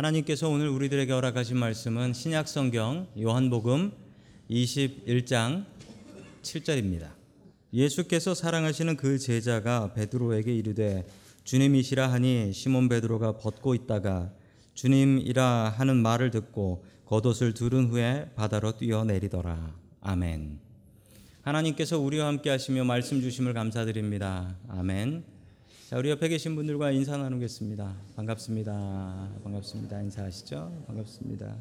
하나님께서 오늘 우리들에게 허락하신 말씀은 신약 성경 요한복음 21장 7절입니다. 예수께서 사랑하시는 그 제자가 베드로에게 이르되 주님이시라 하니 시몬 베드로가 벗고 있다가 주님이라 하는 말을 듣고 겉옷을 두른 후에 바다로 뛰어내리더라. 아멘. 하나님께서 우리와 함께 하시며 말씀 주심을 감사드립니다. 아멘. 자, 우리 옆에 계신 분들과 인사 나누겠습니다. 반갑습니다. 반갑습니다. 인사하시죠? 반갑습니다.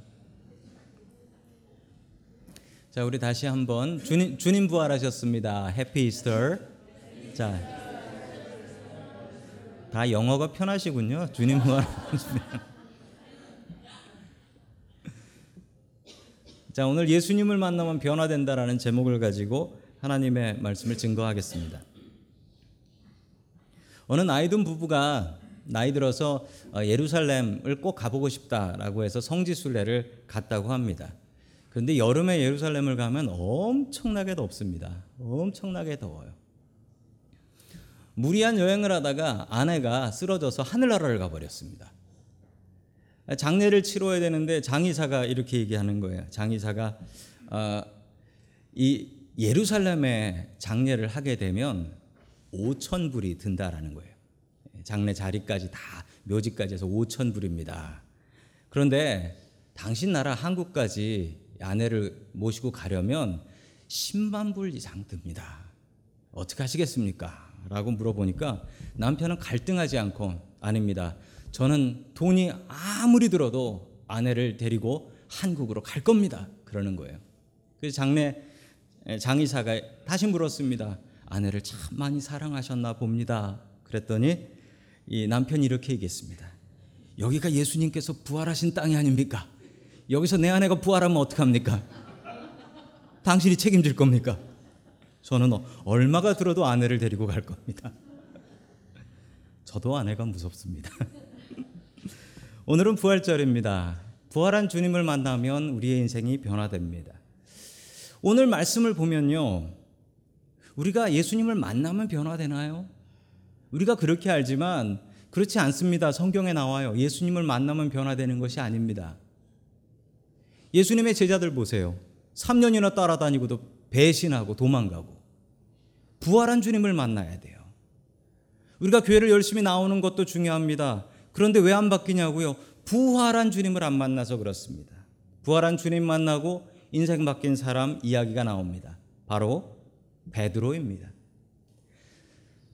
자, 우리 다시 한번 주님 주님 부활하셨습니다. 해피 이스터. 자. 다 영어가 편하시군요. 주님 부활하셨습니다. 자, 오늘 예수님을 만나면 변화된다라는 제목을 가지고 하나님의 말씀을 증거하겠습니다. 어느 나이든 부부가 나이 들어서 어, 예루살렘을 꼭 가보고 싶다라고 해서 성지 순례를 갔다고 합니다. 그런데 여름에 예루살렘을 가면 엄청나게 덥습니다. 엄청나게 더워요. 무리한 여행을 하다가 아내가 쓰러져서 하늘나라를 가버렸습니다. 장례를 치러야 되는데 장의사가 이렇게 얘기하는 거예요. 장의사가 어, 이 예루살렘에 장례를 하게 되면 5천 불이 든다라는 거예요. 장례 자리까지 다 묘지까지 해서 5천 불입니다. 그런데 당신 나라 한국까지 아내를 모시고 가려면 10만 불 이상 듭니다. 어떻게 하시겠습니까? 라고 물어보니까 남편은 갈등하지 않고 아닙니다. 저는 돈이 아무리 들어도 아내를 데리고 한국으로 갈 겁니다. 그러는 거예요. 그래서 장례 장의사가 다시 물었습니다. 아내를 참 많이 사랑하셨나 봅니다. 그랬더니 이 남편이 이렇게 얘기했습니다. 여기가 예수님께서 부활하신 땅이 아닙니까? 여기서 내 아내가 부활하면 어떡합니까? 당신이 책임질 겁니까? 저는 얼마가 들어도 아내를 데리고 갈 겁니다. 저도 아내가 무섭습니다. 오늘은 부활절입니다. 부활한 주님을 만나면 우리의 인생이 변화됩니다. 오늘 말씀을 보면요. 우리가 예수님을 만나면 변화되나요? 우리가 그렇게 알지만 그렇지 않습니다. 성경에 나와요. 예수님을 만나면 변화되는 것이 아닙니다. 예수님의 제자들 보세요. 3년이나 따라다니고도 배신하고 도망가고 부활한 주님을 만나야 돼요. 우리가 교회를 열심히 나오는 것도 중요합니다. 그런데 왜 안 바뀌냐고요? 부활한 주님을 안 만나서 그렇습니다. 부활한 주님 만나고 인생 바뀐 사람 이야기가 나옵니다. 바로 베드로입니다.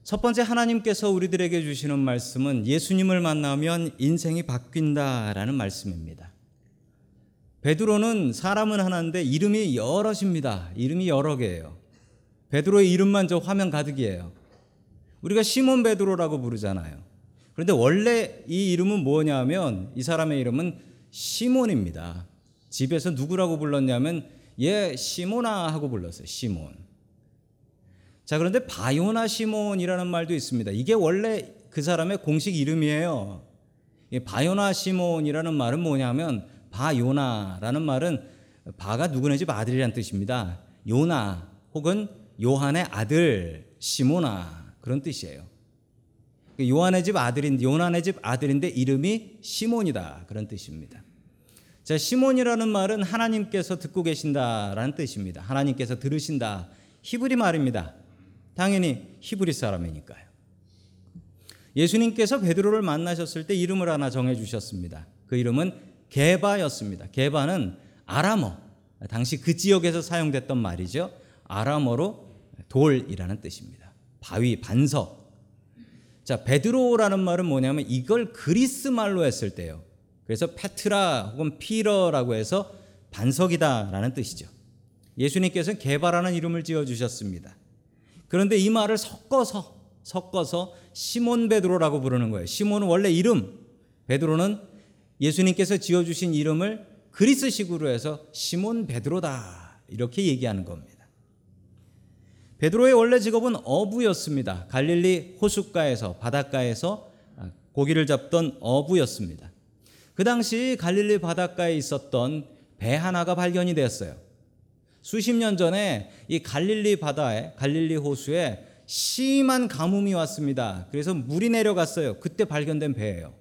첫 번째 하나님께서 우리들에게 주시는 말씀은 예수님을 만나면 인생이 바뀐다라는 말씀입니다. 베드로는 사람은 하나인데 이름이 여럿입니다. 이름이 여러 개예요. 베드로의 이름만 저 화면 가득이에요. 우리가 시몬 베드로라고 부르잖아요. 그런데 원래 이 이름은 뭐냐면 이 사람의 이름은 시몬입니다. 집에서 누구라고 불렀냐면 얘 시모나 하고 불렀어요. 시몬. 자, 그런데 바요나 시몬이라는 말도 있습니다. 이게 원래 그 사람의 공식 이름이에요. 바요나 시몬이라는 말은 뭐냐면 바요나라는 말은 바가 누구네 집 아들이란 뜻입니다. 요나 혹은 요한의 아들 시모나 그런 뜻이에요. 요한의 집 아들인 요한의 집 아들인데 이름이 시몬이다 그런 뜻입니다. 자, 시몬이라는 말은 하나님께서 듣고 계신다라는 뜻입니다. 하나님께서 들으신다. 히브리 말입니다. 당연히 히브리 사람이니까요. 예수님께서 베드로를 만나셨을 때 이름을 하나 정해 주셨습니다. 그 이름은 게바였습니다. 게바는 아람어, 당시 그 지역에서 사용됐던 말이죠. 아람어로 돌이라는 뜻입니다. 바위, 반석. 자, 베드로라는 말은 뭐냐면 이걸 그리스 말로 했을 때요. 그래서 페트라 혹은 피러라고 해서 반석이다라는 뜻이죠. 예수님께서는 게바라는 이름을 지어 주셨습니다. 그런데 이 말을 섞어서 섞어서 시몬 베드로라고 부르는 거예요. 시몬은 원래 이름, 베드로는 예수님께서 지어 주신 이름을 그리스식으로 해서 시몬 베드로다. 이렇게 얘기하는 겁니다. 베드로의 원래 직업은 어부였습니다. 갈릴리 호숫가에서 바닷가에서 고기를 잡던 어부였습니다. 그 당시 갈릴리 바닷가에 있었던 배 하나가 발견이 되었어요. 수십 년 전에 이 갈릴리 바다에 갈릴리 호수에 심한 가뭄이 왔습니다. 그래서 물이 내려갔어요. 그때 발견된 배예요.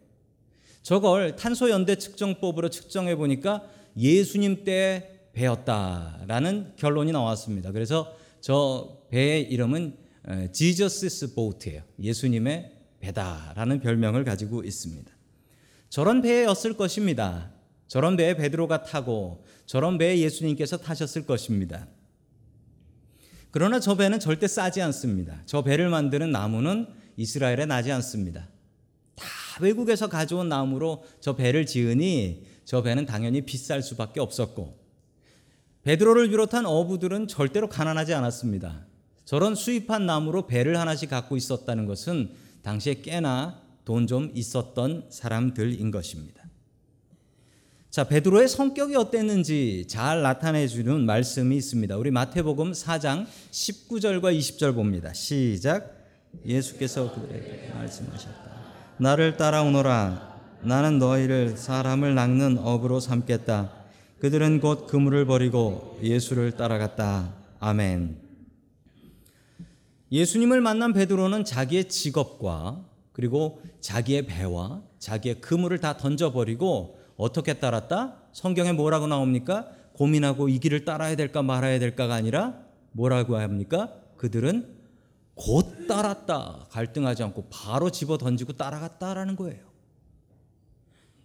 저걸 탄소 연대 측정법으로 측정해 보니까 예수님 때 배였다라는 결론이 나왔습니다. 그래서 저 배의 이름은 지저스스 보트예요. 예수님의 배다라는 별명을 가지고 있습니다. 저런 배였을 것입니다. 저런 배에 베드로가 타고 저런 배에 예수님께서 타셨을 것입니다. 그러나 저 배는 절대 싸지 않습니다. 저 배를 만드는 나무는 이스라엘에 나지 않습니다. 다 외국에서 가져온 나무로 저 배를 지으니 저 배는 당연히 비쌀 수밖에 없었고 베드로를 비롯한 어부들은 절대로 가난하지 않았습니다. 저런 수입한 나무로 배를 하나씩 갖고 있었다는 것은 당시에 꽤나 돈 좀 있었던 사람들인 것입니다. 자, 베드로의 성격이 어땠는지 잘 나타내 주는 말씀이 있습니다. 우리 마태복음 4장 19절과 20절 봅니다. 시작. 예수께서 그들에게 말씀하셨다. 나를 따라오너라. 나는 너희를 사람을 낚는 업으로 삼겠다. 그들은 곧 그물을 버리고 예수를 따라갔다. 아멘. 예수님을 만난 베드로는 자기의 직업과 그리고 자기의 배와 자기의 그물을 다 던져버리고 어떻게 따랐다? 성경에 뭐라고 나옵니까? 고민하고 이 길을 따라야 될까 말아야 될까가 아니라 뭐라고 합니까? 그들은 곧 따랐다. 갈등하지 않고 바로 집어 던지고 따라갔다라는 거예요.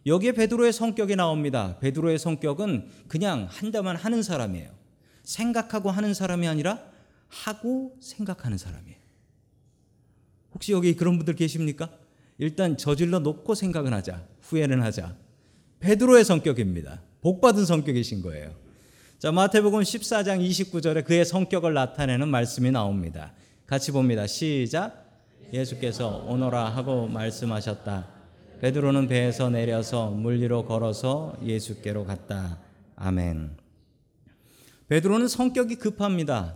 여기에 베드로의 성격이 나옵니다. 베드로의 성격은 그냥 한다만 하는 사람이에요. 생각하고 하는 사람이 아니라 하고 생각하는 사람이에요. 혹시 여기 그런 분들 계십니까? 일단 저질러 놓고 생각은 하자. 후회는 하자. 베드로의 성격입니다. 복 받은 성격이신 거예요. 자, 마태복음 14장 29절에 그의 성격을 나타내는 말씀이 나옵니다. 같이 봅니다. 시작. 예수께서 오너라 하고 말씀하셨다. 베드로는 배에서 내려서 물 위로 걸어서 예수께로 갔다. 아멘. 베드로는 성격이 급합니다.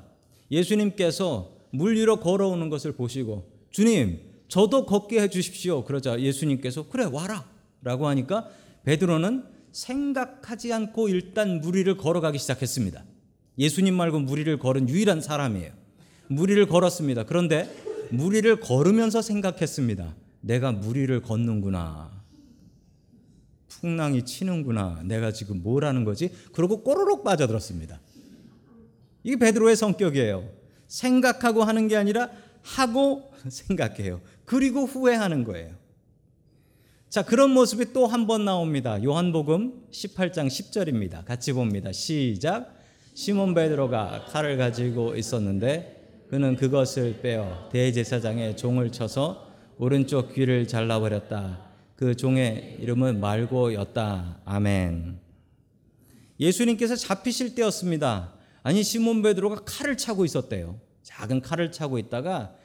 예수님께서 물 위로 걸어오는 것을 보시고 주님, 저도 걷게 해 주십시오. 그러자 예수님께서 그래 와라. 라고 하니까 베드로는 생각하지 않고 일단 물 위를 걸어가기 시작했습니다. 예수님 말고 물 위를 걸은 유일한 사람이에요. 물 위를 걸었습니다. 그런데 물 위를 걸으면서 생각했습니다. 내가 물 위를 걷는구나. 풍랑이 치는구나. 내가 지금 뭘 하는 거지? 그러고 꼬르륵 빠져들었습니다. 이게 베드로의 성격이에요. 생각하고 하는 게 아니라 하고 생각해요. 그리고 후회하는 거예요. 자, 그런 모습이 또 한 번 나옵니다. 요한복음 18장 10절입니다. 같이 봅니다. 시작. 시몬 베드로가 칼을 가지고 있었는데 그는 그것을 빼어 대제사장의 종을 쳐서 오른쪽 귀를 잘라 버렸다. 그 종의 이름은 말고였다. 아멘. 예수님께서 잡히실 때였습니다. 아니 시몬 베드로가 칼을 차고 있었대요. 작은 칼을 차고 있다가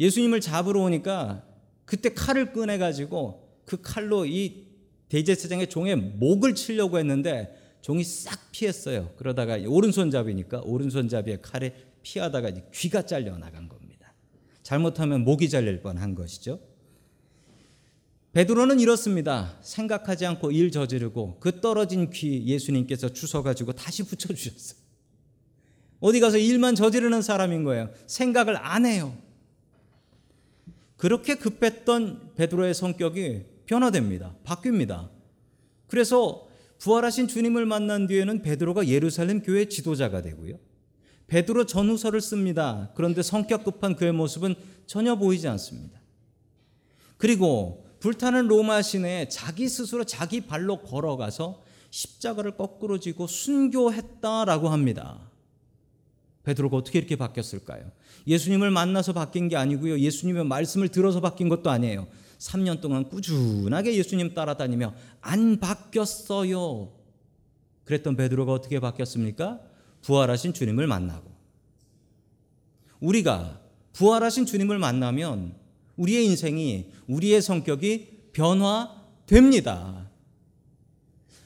예수님을 잡으러 오니까 그때 칼을 꺼내 가지고 그 칼로 이 대제사장의 종의 목을 치려고 했는데 종이 싹 피했어요. 그러다가 오른손잡이니까 오른손잡이의 칼에 피하다가 귀가 잘려 나간 겁니다. 잘못하면 목이 잘릴 뻔한 것이죠. 베드로는 이렇습니다. 생각하지 않고 일 저지르고 그 떨어진 귀 예수님께서 주워 가지고 다시 붙여 주셨어요. 어디 가서 일만 저지르는 사람인 거예요. 생각을 안 해요. 그렇게 급했던 베드로의 성격이 변화됩니다. 바뀝니다. 그래서 부활하신 주님을 만난 뒤에는 베드로가 예루살렘 교회 지도자가 되고요. 베드로 전후서를 씁니다. 그런데 성격 급한 그의 모습은 전혀 보이지 않습니다. 그리고 불타는 로마 시내에 자기 스스로 자기 발로 걸어가서 십자가를 거꾸로 지고 순교했다라고 합니다. 베드로가 어떻게 이렇게 바뀌었을까요? 예수님을 만나서 바뀐 게 아니고요. 예수님의 말씀을 들어서 바뀐 것도 아니에요. 3년 동안 꾸준하게 예수님 따라다니며 안 바뀌었어요. 그랬던 베드로가 어떻게 바뀌었습니까? 부활하신 주님을 만나고 우리가 부활하신 주님을 만나면 우리의 인생이 우리의 성격이 변화됩니다.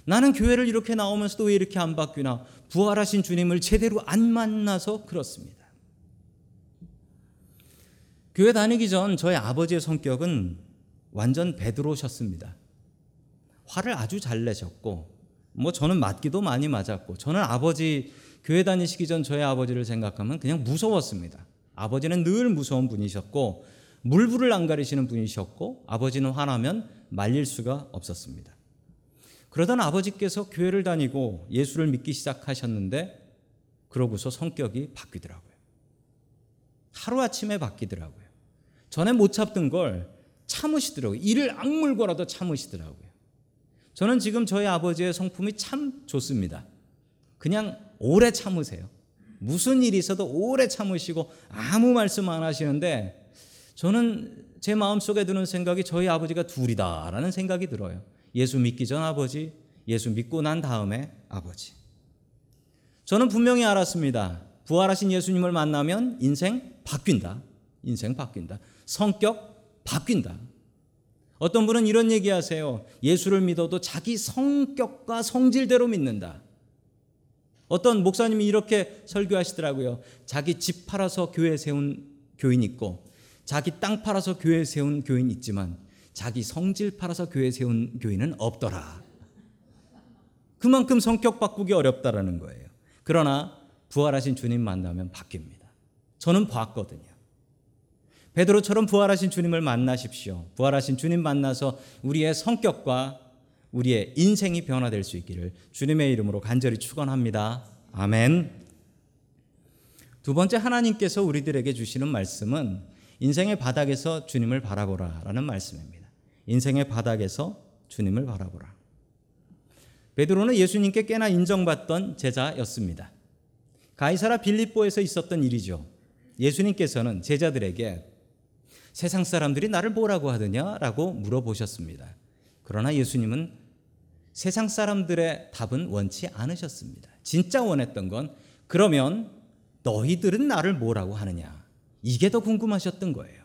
나는 교회를 이렇게 나오면서도 왜 이렇게 안 바뀌나? 부활하신 주님을 제대로 안 만나서 그렇습니다. 교회 다니기 전 저희 아버지의 성격은 완전 베드로셨습니다. 화를 아주 잘 내셨고, 뭐 저는 맞기도 많이 맞았고, 저는 아버지 교회 다니시기 전 저희 아버지를 생각하면 그냥 무서웠습니다. 아버지는 늘 무서운 분이셨고 물불을 안 가리시는 분이셨고 아버지는 화나면 말릴 수가 없었습니다. 그러던 아버지께서 교회를 다니고 예수를 믿기 시작하셨는데 그러고서 성격이 바뀌더라고요. 하루아침에 바뀌더라고요. 전에 못 참던 걸 참으시더라고요. 이를 악물고라도 참으시더라고요. 저는 지금 저희 아버지의 성품이 참 좋습니다. 그냥 오래 참으세요. 무슨 일이 있어도 오래 참으시고 아무 말씀 안 하시는데 저는 제 마음속에 드는 생각이 저희 아버지가 둘이다라는 생각이 들어요. 예수 믿기 전 아버지, 예수 믿고 난 다음에 아버지. 저는 분명히 알았습니다. 부활하신 예수님을 만나면 인생 바뀐다. 인생 바뀐다. 성격 바뀐다. 어떤 분은 이런 얘기 하세요. 예수를 믿어도 자기 성격과 성질대로 믿는다. 어떤 목사님이 이렇게 설교하시더라고요. 자기 집 팔아서 교회 세운 교인 있고, 자기 땅 팔아서 교회 세운 교인 있지만, 자기 성질 팔아서 교회 세운 교인은 없더라. 그만큼 성격 바꾸기 어렵다라는 거예요. 그러나 부활하신 주님 만나면 바뀝니다. 저는 봤거든요. 베드로처럼 부활하신 주님을 만나십시오. 부활하신 주님 만나서 우리의 성격과 우리의 인생이 변화될 수 있기를 주님의 이름으로 간절히 축원합니다. 아멘. 두 번째 하나님께서 우리들에게 주시는 말씀은 인생의 바닥에서 주님을 바라보라라는 말씀입니다. 인생의 바닥에서 주님을 바라보라. 베드로는 예수님께 꽤나 인정받던 제자였습니다. 가이사라 빌립보에서 있었던 일이죠. 예수님께서는 제자들에게 세상 사람들이 나를 뭐라고 하느냐라고 물어보셨습니다. 그러나 예수님은 세상 사람들의 답은 원치 않으셨습니다. 진짜 원했던 건 그러면 너희들은 나를 뭐라고 하느냐. 이게 더 궁금하셨던 거예요.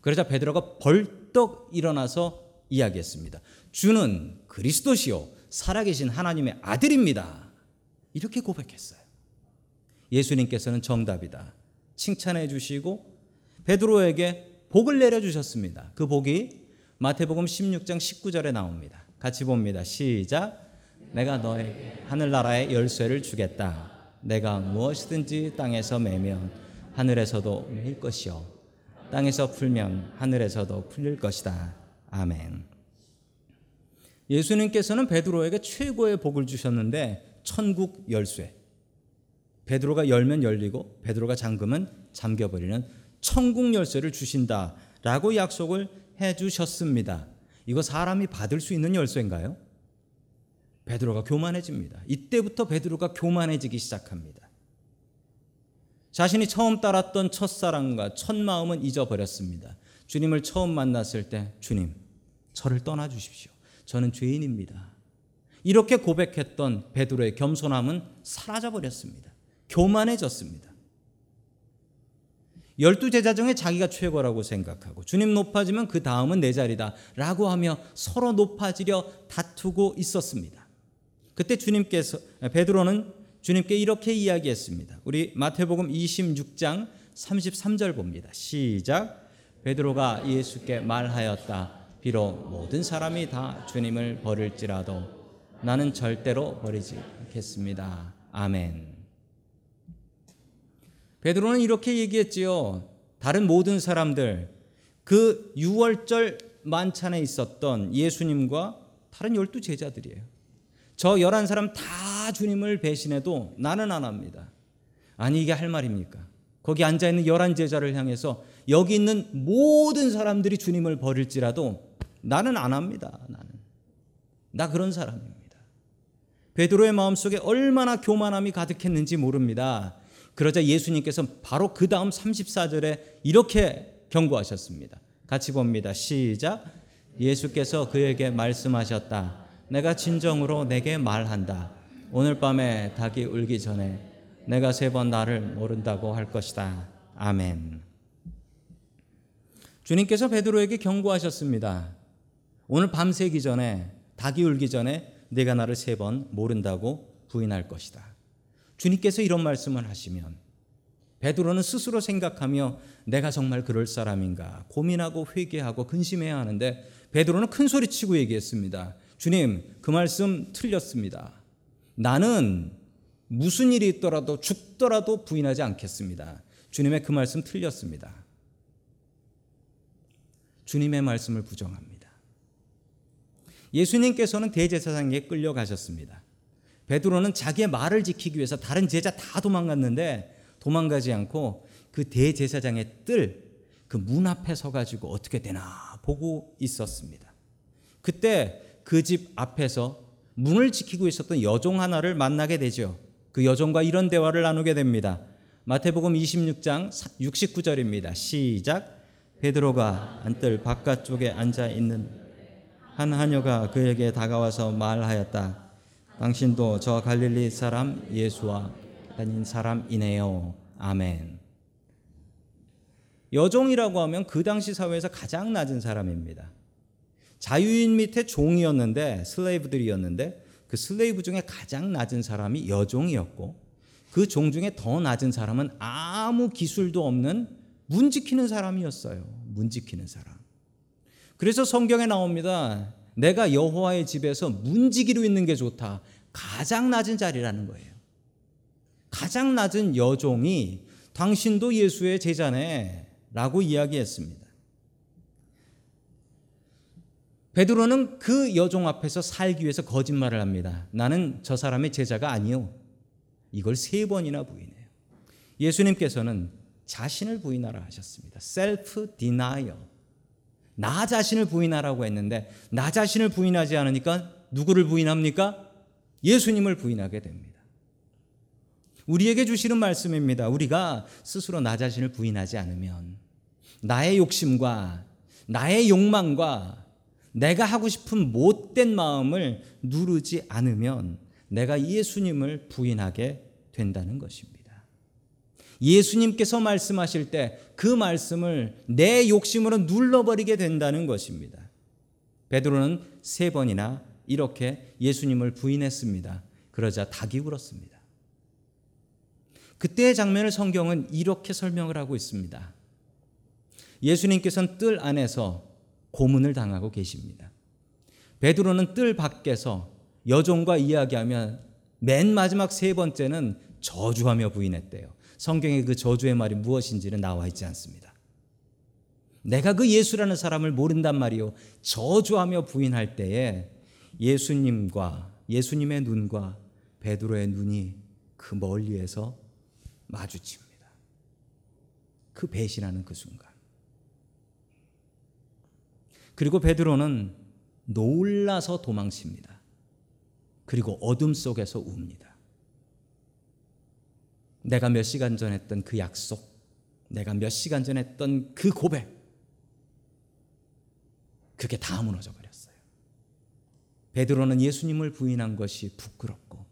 그러자 베드로가 벌떡 일어나서 이야기했습니다. 주는 그리스도시요 살아계신 하나님의 아들입니다. 이렇게 고백했어요. 예수님께서는 정답이다. 칭찬해 주시고 베드로에게 복을 내려 주셨습니다. 그 복이 마태복음 16장 19절에 나옵니다. 같이 봅니다. 시작. 내가 너에게 하늘나라의 열쇠를 주겠다. 내가 무엇이든지 땅에서 매면 하늘에서도 매일 것이요 땅에서 풀면 하늘에서도 풀릴 것이다. 아멘. 예수님께서는 베드로에게 최고의 복을 주셨는데 천국 열쇠. 베드로가 열면 열리고 베드로가 잠그면 잠겨 버리는 천국 열쇠를 주신다라고 약속을 해 주셨습니다. 이거 사람이 받을 수 있는 열쇠인가요? 베드로가 교만해집니다. 이때부터 베드로가 교만해지기 시작합니다. 자신이 처음 따랐던 첫사랑과 첫 마음은 잊어버렸습니다. 주님을 처음 만났을 때 주님, 저를 떠나 주십시오. 저는 죄인입니다. 이렇게 고백했던 베드로의 겸손함은 사라져 버렸습니다. 교만해졌습니다. 열두 제자 중에 자기가 최고라고 생각하고 주님 높아지면 그 다음은 내 자리다라고 하며 서로 높아지려 다투고 있었습니다. 그때 주님께서 베드로는 주님께 이렇게 이야기했습니다. 우리 마태복음 26장 33절 봅니다. 시작. 베드로가 예수께 말하였다. 비록 모든 사람이 다 주님을 버릴지라도 나는 절대로 버리지 않겠습니다. 아멘. 베드로는 이렇게 얘기했지요. 다른 모든 사람들 그 6월절 만찬에 있었던 예수님과 다른 열두 제자들이에요. 저 11사람 다 주님을 배신해도 나는 안 합니다. 아니 이게 할 말입니까? 거기 앉아 있는 11 제자를 향해서 여기 있는 모든 사람들이 주님을 버릴지라도 나는 안 합니다. 나는. 나 그런 사람입니다. 베드로의 마음속에 얼마나 교만함이 가득했는지 모릅니다. 그러자 예수님께서 바로 그 다음 34절에 이렇게 경고하셨습니다. 같이 봅니다. 시작. 예수께서 그에게 말씀하셨다. 내가 진정으로 내게 말한다. 오늘 밤에 닭이 울기 전에 내가 세 번 나를 모른다고 할 것이다. 아멘. 주님께서 베드로에게 경고하셨습니다. 오늘 밤 새기 전에 닭이 울기 전에 내가 나를 세 번 모른다고 부인할 것이다. 주님께서 이런 말씀을 하시면 베드로는 스스로 생각하며 내가 정말 그럴 사람인가 고민하고 회개하고 근심해야 하는데 베드로는 큰 소리 치고 얘기했습니다. 주님, 그 말씀 틀렸습니다. 나는 무슨 일이 있더라도 죽더라도 부인하지 않겠습니다. 주님의 그 말씀 틀렸습니다. 주님의 말씀을 부정합니다. 예수님께서는 대제사장에 끌려가셨습니다. 베드로는 자기의 말을 지키기 위해서 다른 제자 다 도망갔는데 도망가지 않고 그 대제사장의 뜰, 그 문 앞에 서 가지고 어떻게 되나 보고 있었습니다. 그때 그 집 앞에서 문을 지키고 있었던 여종 하나를 만나게 되죠. 그 여종과 이런 대화를 나누게 됩니다. 마태복음 26장 69절입니다. 시작. 베드로가 안뜰 바깥쪽에 앉아 있는 한 하녀가 그에게 다가와서 말하였다. 당신도 저 갈릴리 사람 예수와 다닌 사람이네요. 아멘. 여종이라고 하면 그 당시 사회에서 가장 낮은 사람입니다. 자유인 밑에 종이었는데 슬레이브들이었는데 그 슬레이브 중에 가장 낮은 사람이 여종이었고 그 종 중에 더 낮은 사람은 아무 기술도 없는 문 지키는 사람이었어요. 문 지키는 사람. 그래서 성경에 나옵니다. 내가 여호와의 집에서 문지기로 있는 게 좋다. 가장 낮은 자리라는 거예요. 가장 낮은 여종이 당신도 예수의 제자네 라고 이야기했습니다. 베드로는 그 여종 앞에서 살기 위해서 거짓말을 합니다. 나는 저 사람의 제자가 아니요. 이걸 세 번이나 부인해요. 예수님께서는 자신을 부인하라 하셨습니다. self denial. 나 자신을 부인하라고 했는데 나 자신을 부인하지 않으니까 누구를 부인합니까? 예수님을 부인하게 됩니다. 우리에게 주시는 말씀입니다. 우리가 스스로 나 자신을 부인하지 않으면 나의 욕심과 나의 욕망과 내가 하고 싶은 못된 마음을 누르지 않으면 내가 예수님을 부인하게 된다는 것입니다. 예수님께서 말씀하실 때 그 말씀을 내 욕심으로 눌러버리게 된다는 것입니다. 베드로는 세 번이나 이렇게 예수님을 부인했습니다. 그러자 닭이 울었습니다. 그때의 장면을 성경은 이렇게 설명을 하고 있습니다. 예수님께서는 뜰 안에서 고문을 당하고 계십니다. 베드로는 뜰 밖에서 여종과 이야기하면 맨 마지막 세 번째는 저주하며 부인했대요. 성경의 그 저주의 말이 무엇인지는 나와 있지 않습니다. 내가 그 예수라는 사람을 모른단 말이요. 저주하며 부인할 때에 예수님과 예수님의 눈과 베드로의 눈이 그 멀리에서 마주칩니다. 그 배신하는 그 순간. 그리고 베드로는 놀라서 도망칩니다. 그리고 어둠 속에서 웁니다. 내가 몇 시간 전 했던 그 약속, 내가 몇 시간 전 했던 그 고백, 그게 다 무너져 버렸어요. 베드로는 예수님을 부인한 것이 부끄럽고,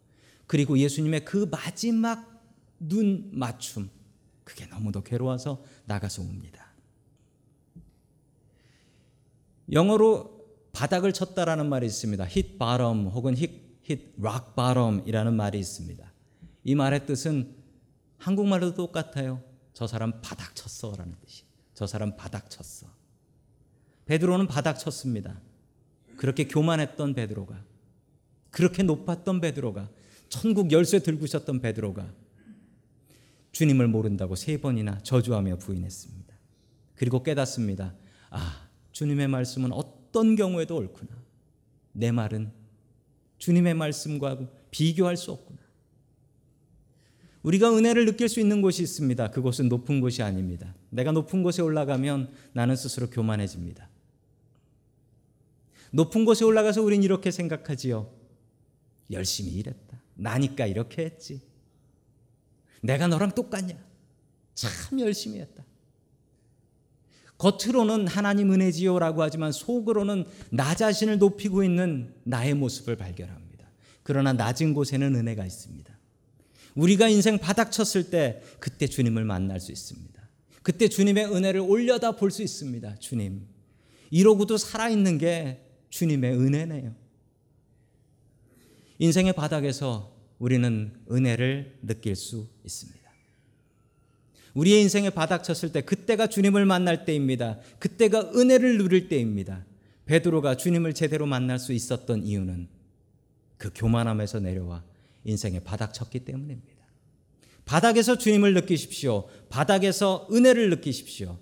그리고 예수님의 그 마지막 눈 맞춤, 그게 너무도 괴로워서 나가서 웁니다. 영어로 바닥을 쳤다라는 말이 있습니다. hit bottom 혹은 hit, hit rock bottom이라는 말이 있습니다. 이 말의 뜻은 한국말도 똑같아요. 저 사람 바닥 쳤어라는 뜻이. 저 사람 바닥 쳤어. 베드로는 바닥 쳤습니다. 그렇게 교만했던 베드로가 그렇게 높았던 베드로가 천국 열쇠 들고 있었던 베드로가 주님을 모른다고 세 번이나 저주하며 부인했습니다. 그리고 깨닫습니다. 아, 주님의 말씀은 어떤 경우에도 옳구나. 내 말은 주님의 말씀과 비교할 수 없구나. 우리가 은혜를 느낄 수 있는 곳이 있습니다. 그곳은 높은 곳이 아닙니다. 내가 높은 곳에 올라가면 나는 스스로 교만해집니다. 높은 곳에 올라가서 우린 이렇게 생각하지요. 열심히 일했다. 나니까 이렇게 했지. 내가 너랑 똑같냐? 참 열심히 했다. 겉으로는 하나님 은혜지요라고 하지만 속으로는 나 자신을 높이고 있는 나의 모습을 발견합니다. 그러나 낮은 곳에는 은혜가 있습니다. 우리가 인생 바닥 쳤을 때 그때 주님을 만날 수 있습니다. 그때 주님의 은혜를 올려다 볼 수 있습니다. 주님. 이러고도 살아있는 게 주님의 은혜네요. 인생의 바닥에서 우리는 은혜를 느낄 수 있습니다. 우리의 인생의 바닥 쳤을 때 그때가 주님을 만날 때입니다. 그때가 은혜를 누릴 때입니다. 베드로가 주님을 제대로 만날 수 있었던 이유는 그 교만함에서 내려와 인생의 바닥 쳤기 때문입니다. 바닥에서 주님을 느끼십시오. 바닥에서 은혜를 느끼십시오.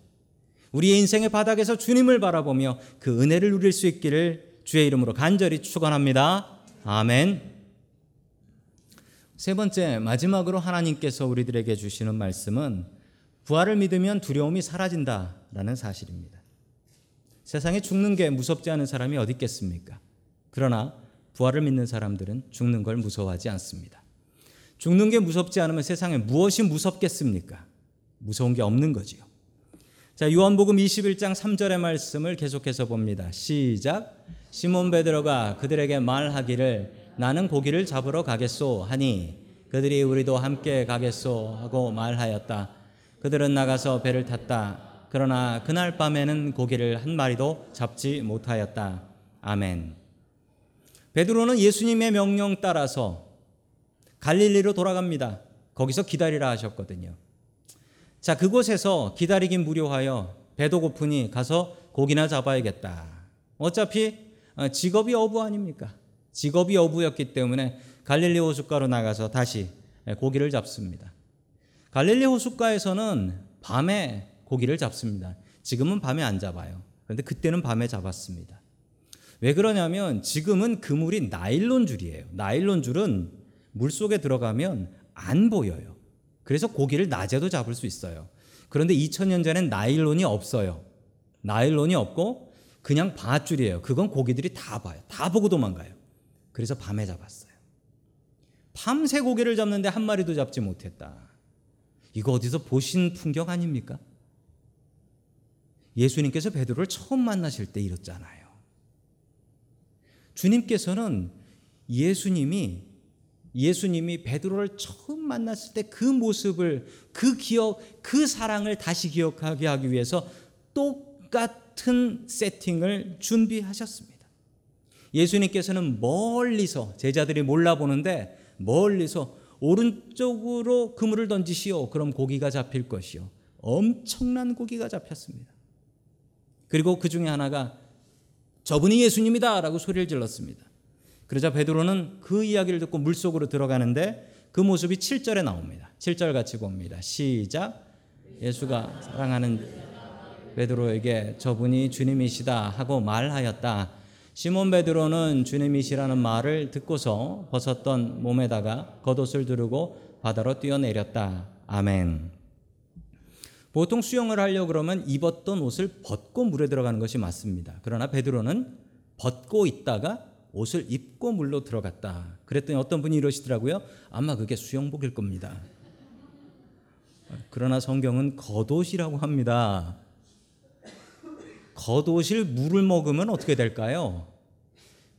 우리의 인생의 바닥에서 주님을 바라보며 그 은혜를 누릴 수 있기를 주의 이름으로 간절히 축원합니다. 아멘. 세 번째 마지막으로 하나님께서 우리들에게 주시는 말씀은 부활을 믿으면 두려움이 사라진다라는 사실입니다. 세상에 죽는 게 무섭지 않은 사람이 어디 있겠습니까? 그러나 부활을 믿는 사람들은 죽는 걸 무서워하지 않습니다. 죽는 게 무섭지 않으면 세상에 무엇이 무섭겠습니까? 무서운 게 없는 거지요. 자, 요한복음 21장 3절의 말씀을 계속해서 봅니다. 시작. 시몬 베드로가 그들에게 말하기를 나는 고기를 잡으러 가겠소 하니 그들이 우리도 함께 가겠소 하고 말하였다. 그들은 나가서 배를 탔다. 그러나 그날 밤에는 고기를 한 마리도 잡지 못하였다. 아멘. 베드로는 예수님의 명령 따라서 갈릴리로 돌아갑니다. 거기서 기다리라 하셨거든요. 자, 그곳에서 기다리긴 무료하여 배도 고프니 가서 고기나 잡아야겠다. 어차피 어, 직업이 어부 아닙니까? 직업이 어부였기 때문에 갈릴리 호숫가로 나가서 다시 고기를 잡습니다. 갈릴리 호숫가에서는 밤에 고기를 잡습니다. 지금은 밤에 안 잡아요. 그런데 그때는 밤에 잡았습니다. 왜 그러냐면 지금은 그물이 나일론 줄이에요. 나일론 줄은 물 속에 들어가면 안 보여요. 그래서 고기를 낮에도 잡을 수 있어요. 그런데 2000년 전엔 나일론이 없어요. 나일론이 없고 그냥 밧줄이에요. 그건 고기들이 다 봐요. 다 보고 도망가요. 그래서 밤에 잡았어요. 밤새 고기를 잡는데 한 마리도 잡지 못했다. 이거 어디서 보신 풍경 아닙니까? 예수님께서 베드로를 처음 만나실 때 이랬잖아요. 주님께서는 예수님이 예수님이 베드로를 처음 만났을 때 그 모습을 그 기억 그 사랑을 다시 기억하게 하기 위해서 똑같은 세팅을 준비하셨습니다. 예수님께서는 멀리서 제자들이 몰라보는데 멀리서 오른쪽으로 그물을 던지시오. 그럼 고기가 잡힐 것이요. 엄청난 고기가 잡혔습니다. 그리고 그 중에 하나가 저분이 예수님이다라고 소리를 질렀습니다. 그러자 베드로는 그 이야기를 듣고 물속으로 들어가는데 그 모습이 7절에 나옵니다. 7절 같이 봅니다. 시작. 예수가 사랑하는 베드로에게 저분이 주님이시다 하고 말하였다. 시몬 베드로는 주님이시라는 말을 듣고서 벗었던 몸에다가 겉옷을 두르고 바다로 뛰어내렸다. 아멘. 보통 수영을 하려 그러면 입었던 옷을 벗고 물에 들어가는 것이 맞습니다. 그러나 베드로는 벗고 있다가 옷을 입고 물로 들어갔다. 그랬더니 어떤 분이 이러시더라고요. 아마 그게 수영복일 겁니다. 그러나 성경은 겉옷이라고 합니다. 겉옷을 물을 먹으면 어떻게 될까요?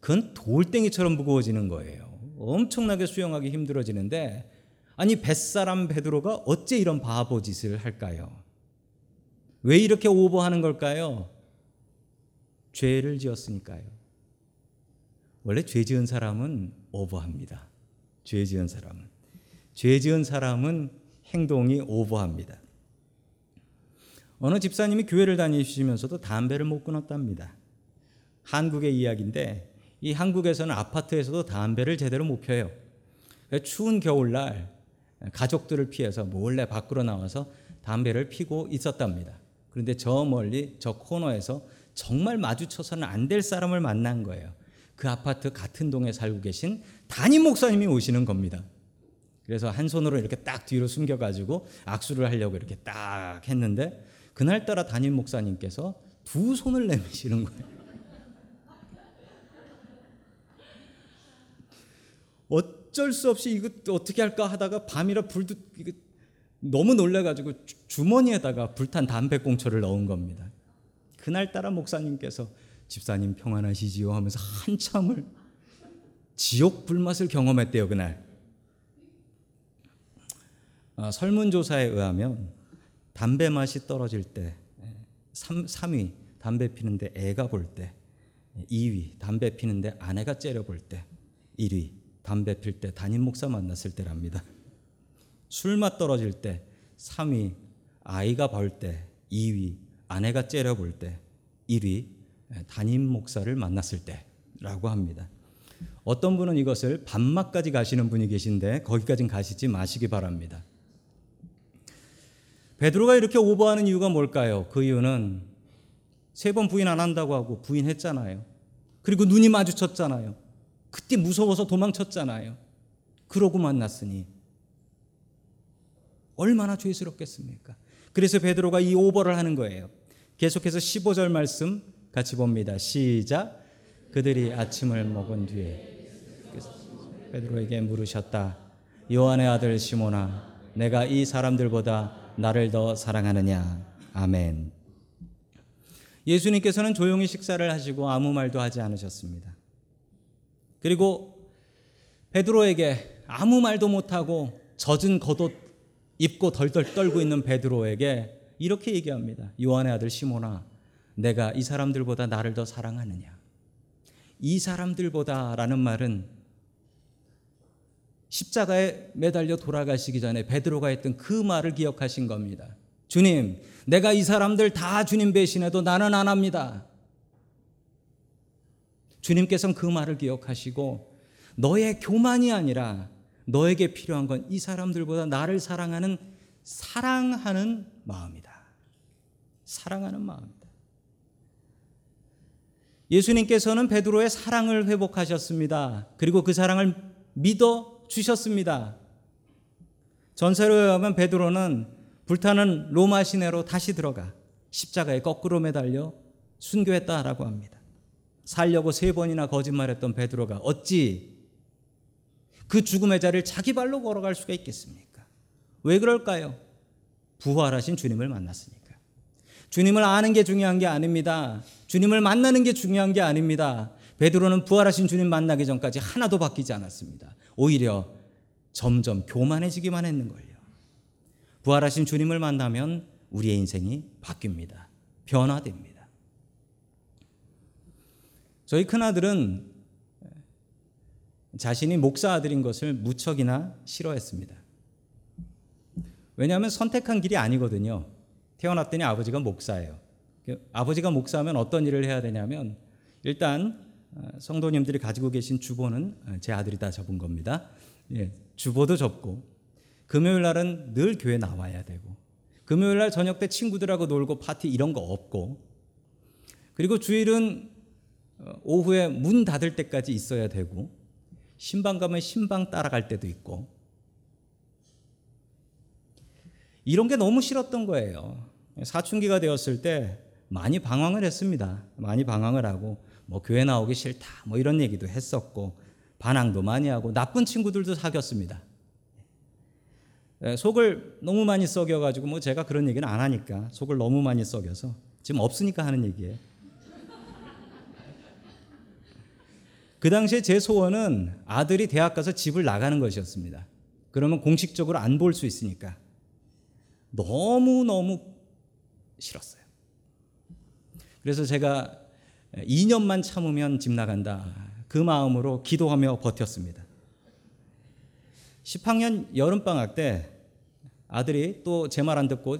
그건 돌덩이처럼 무거워지는 거예요. 엄청나게 수영하기 힘들어지는데 아니 뱃사람 베드로가 어째 이런 바보 짓을 할까요? 왜 이렇게 오버하는 걸까요? 죄를 지었으니까요. 원래 죄 지은 사람은 오버합니다. 죄 지은 사람은. 죄 지은 사람은 행동이 오버합니다. 어느 집사님이 교회를 다니시면서도 담배를 못 끊었답니다. 한국의 이야기인데 이 한국에서는 아파트에서도 담배를 제대로 못 펴요. 추운 겨울날 가족들을 피해서 몰래 밖으로 나와서 담배를 피고 있었답니다. 그런데 저 멀리 저 코너에서 정말 마주쳐서는 안 될 사람을 만난 거예요. 그 아파트 같은 동에 살고 계신 담임 목사님이 오시는 겁니다. 그래서 한 손으로 이렇게 딱 뒤로 숨겨가지고 악수를 하려고 이렇게 딱 했는데 그날따라 담임 목사님께서 두 손을 내미시는 거예요. 어쩔 수 없이 이거 어떻게 할까 하다가 밤이라 불도 너무 놀래가지고 주머니에다가 불탄 담배꽁초를 넣은 겁니다. 그날따라 목사님께서 집사님 평안하시지요 하면서 한참을 지옥 불맛을 경험했대요 그날. 아, 설문조사에 의하면 담배 맛이 떨어질 때 3, 3위 담배 피는데 애가 볼 때 2위 담배 피는데 아내가 째려 볼 때 1위 담배 필 때 담임 목사 만났을 때랍니다. 술맛 떨어질 때 3위 아이가 볼때 2위 아내가 째려볼 때 1위 담임 목사를 만났을 때라고 합니다. 어떤 분은 이것을 밤맛까지 가시는 분이 계신데 거기까지는 가시지 마시기 바랍니다. 베드로가 이렇게 오버하는 이유가 뭘까요? 그 이유는 세 번 부인 안 한다고 하고 부인했잖아요. 그리고 눈이 마주쳤잖아요. 그때 무서워서 도망쳤잖아요. 그러고 만났으니 얼마나 죄스럽겠습니까? 그래서 베드로가 이 오버를 하는 거예요. 계속해서 15절 말씀 같이 봅니다. 시작. 그들이 아침을 먹은 뒤에 베드로에게 물으셨다. 요한의 아들 시모나, 내가 이 사람들보다 나를 더 사랑하느냐? 아멘. 예수님께서는 조용히 식사를 하시고 아무 말도 하지 않으셨습니다. 그리고 베드로에게 아무 말도 못하고 젖은 겉옷 입고 덜덜 떨고 있는 베드로에게 이렇게 얘기합니다. 요한의 아들 시모나, 내가 이 사람들보다 나를 더 사랑하느냐? 이 사람들보다라는 말은 십자가에 매달려 돌아가시기 전에 베드로가 했던 그 말을 기억하신 겁니다. 주님, 내가 이 사람들 다 주님 배신해도 나는 안 합니다. 주님께서는 그 말을 기억하시고 너의 교만이 아니라 너에게 필요한 건 이 사람들보다 나를 사랑하는 사랑하는 마음이다. 사랑하는 마음이다. 예수님께서는 베드로의 사랑을 회복하셨습니다. 그리고 그 사랑을 믿어 주셨습니다. 전세로 의하면 베드로는 불타는 로마 시내로 다시 들어가 십자가에 거꾸로 매달려 순교했다라고 합니다. 살려고 세 번이나 거짓말했던 베드로가 어찌 그 죽음의 자리를 자기 발로 걸어갈 수가 있겠습니까? 왜 그럴까요? 부활하신 주님을 만났으니까. 주님을 아는 게 중요한 게 아닙니다. 주님을 만나는 게 중요한 게 아닙니다. 베드로는 부활하신 주님 만나기 전까지 하나도 바뀌지 않았습니다. 오히려 점점 교만해지기만 했는 거예요. 부활하신 주님을 만나면 우리의 인생이 바뀝니다. 변화됩니다. 저희 큰아들은 자신이 목사 아들인 것을 무척이나 싫어했습니다. 왜냐하면 선택한 길이 아니거든요. 태어났더니 아버지가 목사예요. 그 아버지가 목사하면 어떤 일을 해야 되냐면 일단 어, 성도님들이 가지고 계신 주보는 어, 제 아들이 다 접은 겁니다. 예, 주보도 접고 금요일 날은 늘 교회 나와야 되고 금요일 날 저녁 때 친구들하고 놀고 파티 이런 거 없고 그리고 주일은 어, 오후에 문 닫을 때까지 있어야 되고 신방 가면 신방 따라갈 때도 있고 이런 게 너무 싫었던 거예요. 사춘기가 되었을 때 많이 방황을 했습니다. 많이 방황을 하고 뭐 교회 나오기 싫다 뭐 이런 얘기도 했었고 반항도 많이 하고 나쁜 친구들도 사귀었습니다. 예, 속을 너무 많이 썩여가지고 뭐 제가 그런 얘기는 안 하니까 속을 너무 많이 썩여서 지금 없으니까 하는 얘기예요. 그 당시에 제 소원은 아들이 대학 가서 집을 나가는 것이었습니다. 그러면 공식적으로 안 볼 수 있으니까 너무너무 싫었어요. 그래서 제가 2년만 참으면 집 나간다. 그 마음으로 기도하며 버텼습니다. 10학년 여름방학 때 아들이 또 제 말 안 듣고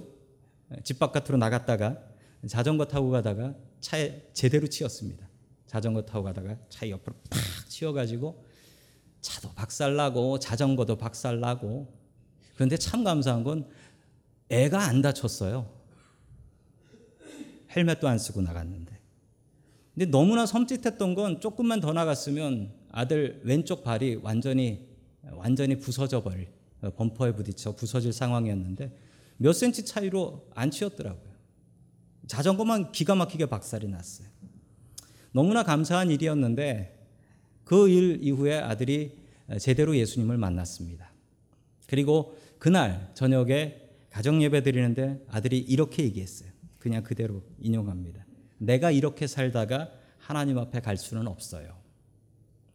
집 바깥으로 나갔다가 자전거 타고 가다가 차에 제대로 치였습니다. 자전거 타고 가다가 차 옆으로 팍 치여가지고 차도 박살나고 자전거도 박살나고 그런데 참 감사한 건 애가 안 다쳤어요. 헬멧도 안 쓰고 나갔는데. 근데 너무나 섬찟했던 건 조금만 더 나갔으면 아들 왼쪽 발이 완전히 완전히 부서져 버릴 범퍼에 부딪혀 부서질 상황이었는데 몇 센치 차이로 안 치였더라고요. 자전거만 기가 막히게 박살이 났어요. 너무나 감사한 일이었는데 그 일 이후에 아들이 제대로 예수님을 만났습니다. 그리고 그날 저녁에 가정 예배 드리는데 아들이 이렇게 얘기했어요. 그냥 그대로 인용합니다. 내가 이렇게 살다가 하나님 앞에 갈 수는 없어요.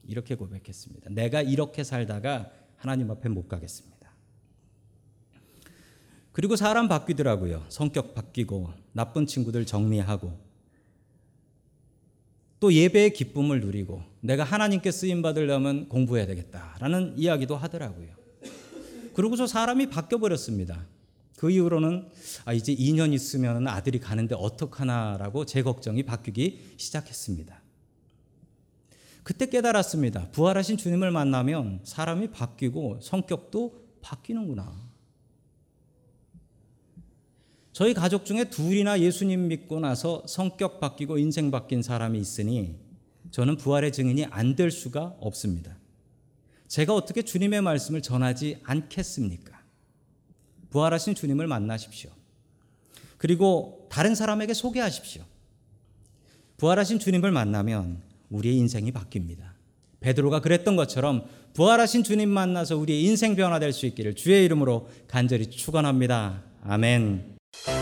이렇게 고백했습니다. 내가 이렇게 살다가 하나님 앞에 못 가겠습니다. 그리고 사람 바뀌더라고요. 성격 바뀌고 나쁜 친구들 정리하고 또 예배의 기쁨을 누리고 내가 하나님께 쓰임 받으려면 공부해야 되겠다라는 이야기도 하더라고요. 그러고서 사람이 바뀌어 버렸습니다. 그 이후로는 아 이제 2년 있으면 아들이 가는데 어떡하나라고 제 걱정이 바뀌기 시작했습니다. 그때 깨달았습니다. 부활하신 주님을 만나면 사람이 바뀌고 성격도 바뀌는구나. 저희 가족 중에 둘이나 예수님 믿고 나서 성격 바뀌고 인생 바뀐 사람이 있으니 저는 부활의 증인이 안 될 수가 없습니다. 제가 어떻게 주님의 말씀을 전하지 않겠습니까? 부활하신 주님을 만나십시오. 그리고 다른 사람에게 소개하십시오. 부활하신 주님을 만나면 우리의 인생이 바뀝니다. 베드로가 그랬던 것처럼 부활하신 주님 만나서 우리의 인생 변화될 수 있기를 주의 이름으로 간절히 축원합니다. 아멘. Thank you.